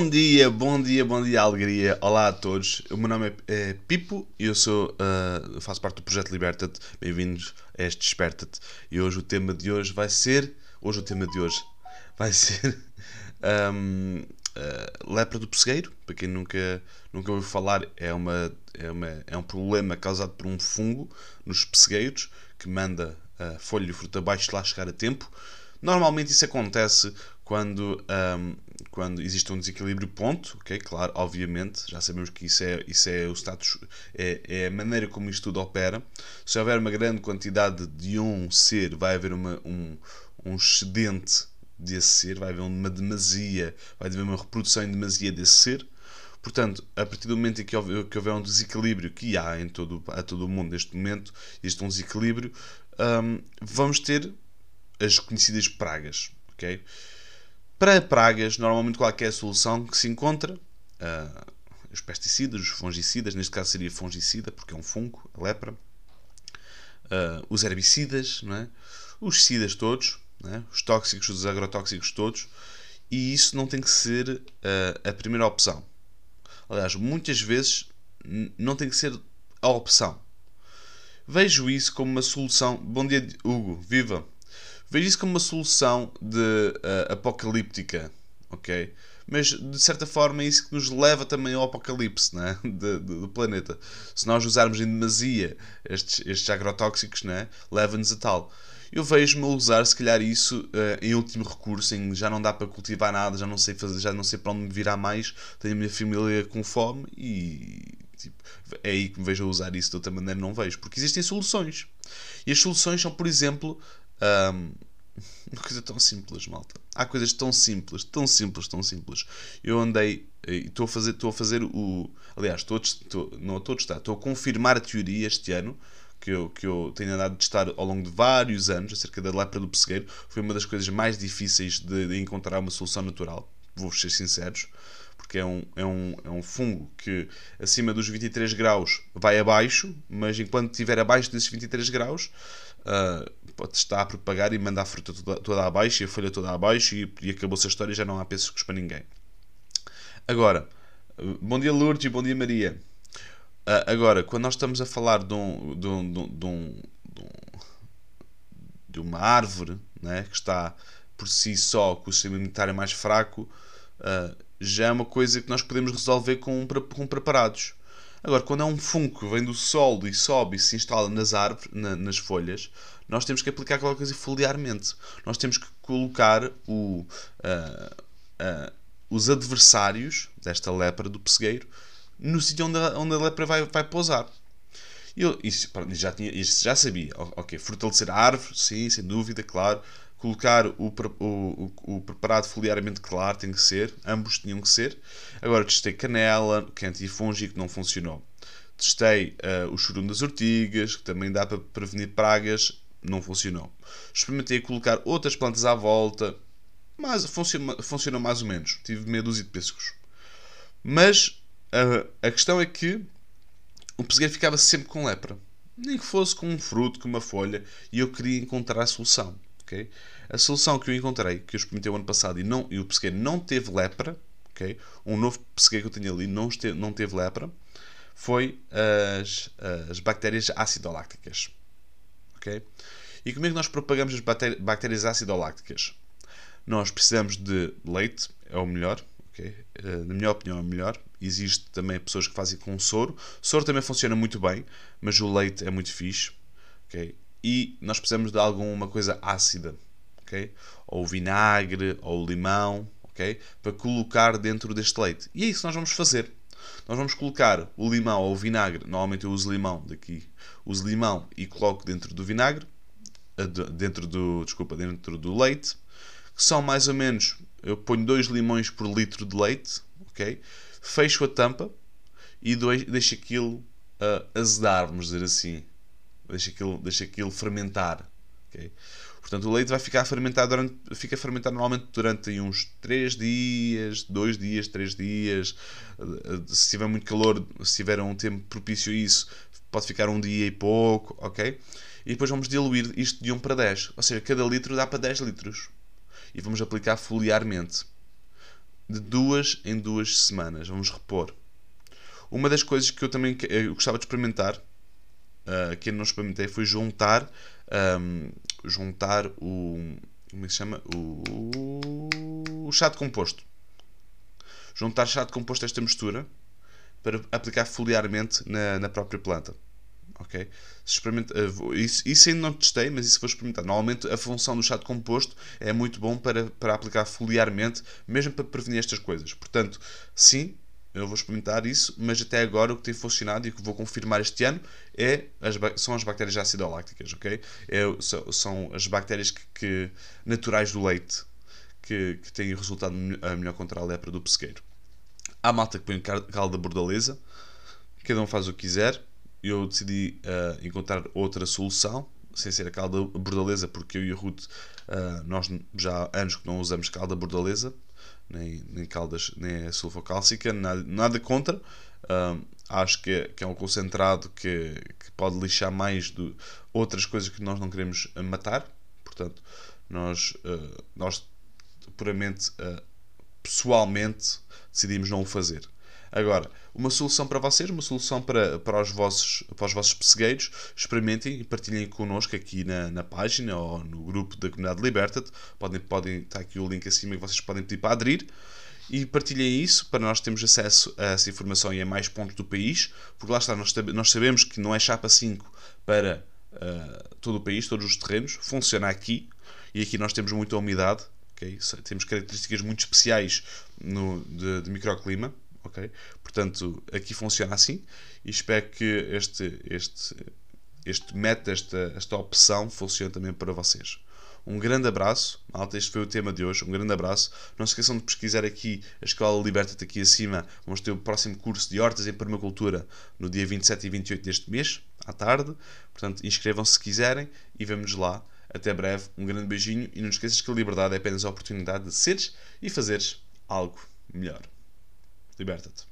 Bom dia, bom dia, bom dia, alegria. Olá a todos. O meu nome é, é Pipo e eu sou, uh, faço parte do projeto Liberta-te. Bem-vindos a este Desperta-te. E hoje o tema de hoje vai ser. Hoje o tema de hoje vai ser. Um, uh, lepra do pessegueiro. Para quem nunca, nunca ouviu falar, é, uma, é, uma, é um problema causado por um fungo nos pessegueiros que manda a folha e fruta abaixo lá chegar a tempo. Normalmente isso acontece quando, um, quando existe um desequilíbrio ponto, ok? Claro, obviamente, já sabemos que isso é, isso é o status, é, é a maneira como isto tudo opera. Se houver uma grande quantidade de um ser, vai haver uma, um, um excedente desse ser, vai haver uma demasia, vai haver uma reprodução em demasia desse ser. Portanto, a partir do momento em que houver, que houver um desequilíbrio, que há em todo, a todo o mundo neste momento, existe um desequilíbrio, um, vamos ter as conhecidas pragas, ok? Para pragas, normalmente qual é a solução que se encontra? Uh, os pesticidas, os fungicidas, neste caso seria fungicida, porque é um fungo, a lepra. Uh, os herbicidas, não é? os cidas todos, é? os tóxicos, os agrotóxicos todos. E isso não tem que ser uh, a primeira opção. Aliás, muitas vezes não tem que ser a opção. Vejo isso como uma solução. Bom dia, Hugo, viva! Vejo isso como uma solução de uh, apocalíptica, ok? Mas de certa forma é isso que nos leva também ao apocalipse né? de, de, do planeta. Se nós usarmos em demasia estes, estes agrotóxicos, né? leva-nos a tal. Eu vejo-me a usar, se calhar, isso uh, em último recurso, em já não dá para cultivar nada, já não sei fazer, já não sei para onde me virar mais, tenho a minha família com fome e tipo, é aí que me vejo a usar isso de outra maneira, não vejo. Porque existem soluções. E as soluções são, por exemplo, um, uma coisa tão simples, malta. Há coisas tão simples, tão simples, tão simples. Eu andei estou a fazer, estou a fazer o. Aliás, estou, estou, não estou a testar, estou a confirmar a teoria este ano que eu, que eu tenho andado a testar ao longo de vários anos acerca da lepra do pessegueiro. Foi uma das coisas mais difíceis de, de encontrar uma solução natural, vou ser sinceros, porque é um, é, um, é um fungo que acima dos 23 graus vai abaixo, mas enquanto estiver abaixo desses 23 graus uh, pode estar a propagar e mandar a fruta toda, toda abaixo e a folha toda abaixo e, e acabou-se a história e já não há pêssegos para ninguém. Agora, bom dia Lourdes e bom dia Maria. Uh, agora, quando nós estamos a falar de, um, de, um, de, um, de, um, uma árvore né, que está por si só com o sistema imunitário mais fraco, uh, já é uma coisa que nós podemos resolver com, com preparados. Agora, quando é um fungo que vem do solo e sobe e se instala nas árvores, na, nas folhas, nós temos que aplicar qualquer coisa foliarmente. Nós temos que colocar o, uh, uh, os adversários desta lepra do pessegueiro no sítio onde, onde a lepra vai, vai pousar. Eu isso, já, tinha, isso já sabia. Ok, fortalecer a árvore, sim, sem dúvida, claro. Colocar o, o, o, preparado foliarmente claro, tem que ser. Ambos tinham que ser. Agora testei canela, que é antifúngico, não funcionou. Testei uh, o churume das ortigas, que também dá para prevenir pragas, não funcionou. Experimentei colocar outras plantas à volta, mas funcionou, funcionou mais ou menos. Tive meia dúzia de pêssegos. Mas uh, a questão é que o pessegueiro ficava sempre com lepra. Nem que fosse com um fruto, com uma folha, e eu queria encontrar a solução. Okay? A solução que eu encontrei, que eu experimentei o ano passado e, não, e o pessegueiro não teve lepra, okay? um novo pessegueiro que eu tinha ali não, este, não teve lepra, foi as, as bactérias acidolácticas. Okay? E como é que nós propagamos as bactérias acidolácticas? Nós precisamos de leite, é o melhor, okay? Uh, na minha opinião é o melhor. Existe também pessoas que fazem com soro. Soro também funciona muito bem, mas o leite é muito fixe. Okay? E nós precisamos de alguma coisa ácida, ok? Ou vinagre, ou limão, ok? Para colocar dentro deste leite. E é isso que nós vamos fazer. Nós vamos colocar o limão ou o vinagre. Normalmente eu uso limão daqui. Uso limão e coloco dentro do vinagre, eh, dentro do, desculpa, dentro do leite, que são mais ou menos, eu ponho 2 limões por litro de leite, ok? Fecho a tampa e deixo aquilo uh, azedar, vamos dizer assim, deixa aquilo, deixa aquilo fermentar. Okay? Portanto, o leite vai ficar fermentado durante, fica fermentado normalmente durante uns 3 dias, 2 dias, 3 dias. Se tiver muito calor, se tiver um tempo propício a isso, pode ficar um dia e pouco, ok? E depois vamos diluir isto de 1 para 10. Ou seja, cada litro dá para 10 litros. E vamos aplicar foliarmente. de duas em duas semanas. Vamos repor. Uma das coisas que eu também eu gostava de experimentar, uh, que eu não experimentei, foi juntar, um, juntar o. Como é que se chama? O, o chá de composto. Juntar chá de composto a esta mistura para aplicar foliarmente na, na própria planta. Ok? Experimenta, uh, isso, isso ainda não testei, mas isso vou experimentar. Normalmente a função do chá de composto é muito bom para, para aplicar foliarmente, mesmo para prevenir estas coisas. Portanto, sim, eu vou experimentar isso, mas até agora o que tem funcionado e que vou confirmar este ano é as, são as bactérias acidolácticas, ok? É, são as bactérias que, que, naturais do leite que, que têm resultado a melhor contra a lepra do pesqueiro. Há malta que põe calda bordaleza, cada um faz o que quiser. Eu decidi uh, encontrar outra solução, sem ser a calda bordaleza, porque eu e a Ruth, uh, nós já há anos que não usamos calda bordaleza nem, nem caldas, nem a sulfocálcica, nada, nada contra. acho que é, que é um concentrado que, que pode lixar mais de outras coisas que nós não queremos matar. Portanto, nós, uh, nós puramente, uh, pessoalmente, decidimos não o fazer. Agora, uma solução para vocês, uma solução para, para, os, vossos, para os vossos pessegueiros, experimentem e partilhem connosco aqui na, na página ou no grupo da comunidade Liberta-te. Podem, podem, está aqui o link acima que vocês podem pedir para aderir e partilhem isso para nós termos acesso a essa informação e a mais pontos do país, porque lá está, nós, nós sabemos que não é chapa 5 para uh, todo o país, todos os terrenos, funciona aqui e aqui nós temos muita umidade, okay? temos características muito especiais no, de, de microclima ok? Portanto, aqui funciona assim e espero que este, este, este método, esta, esta opção funcione também para vocês. Um grande abraço, malta. Este foi o tema de hoje. Um grande abraço. Não se esqueçam de pesquisar aqui a Escola Liberta-te aqui acima. Vamos ter o próximo curso de Hortas em Permacultura no dia 27 e 28 deste mês, à tarde. Portanto, inscrevam-se se quiserem e vemos lá. Até breve. Um grande beijinho e não esqueças que a liberdade é apenas a oportunidade de seres e fazeres algo melhor. Liberta-te.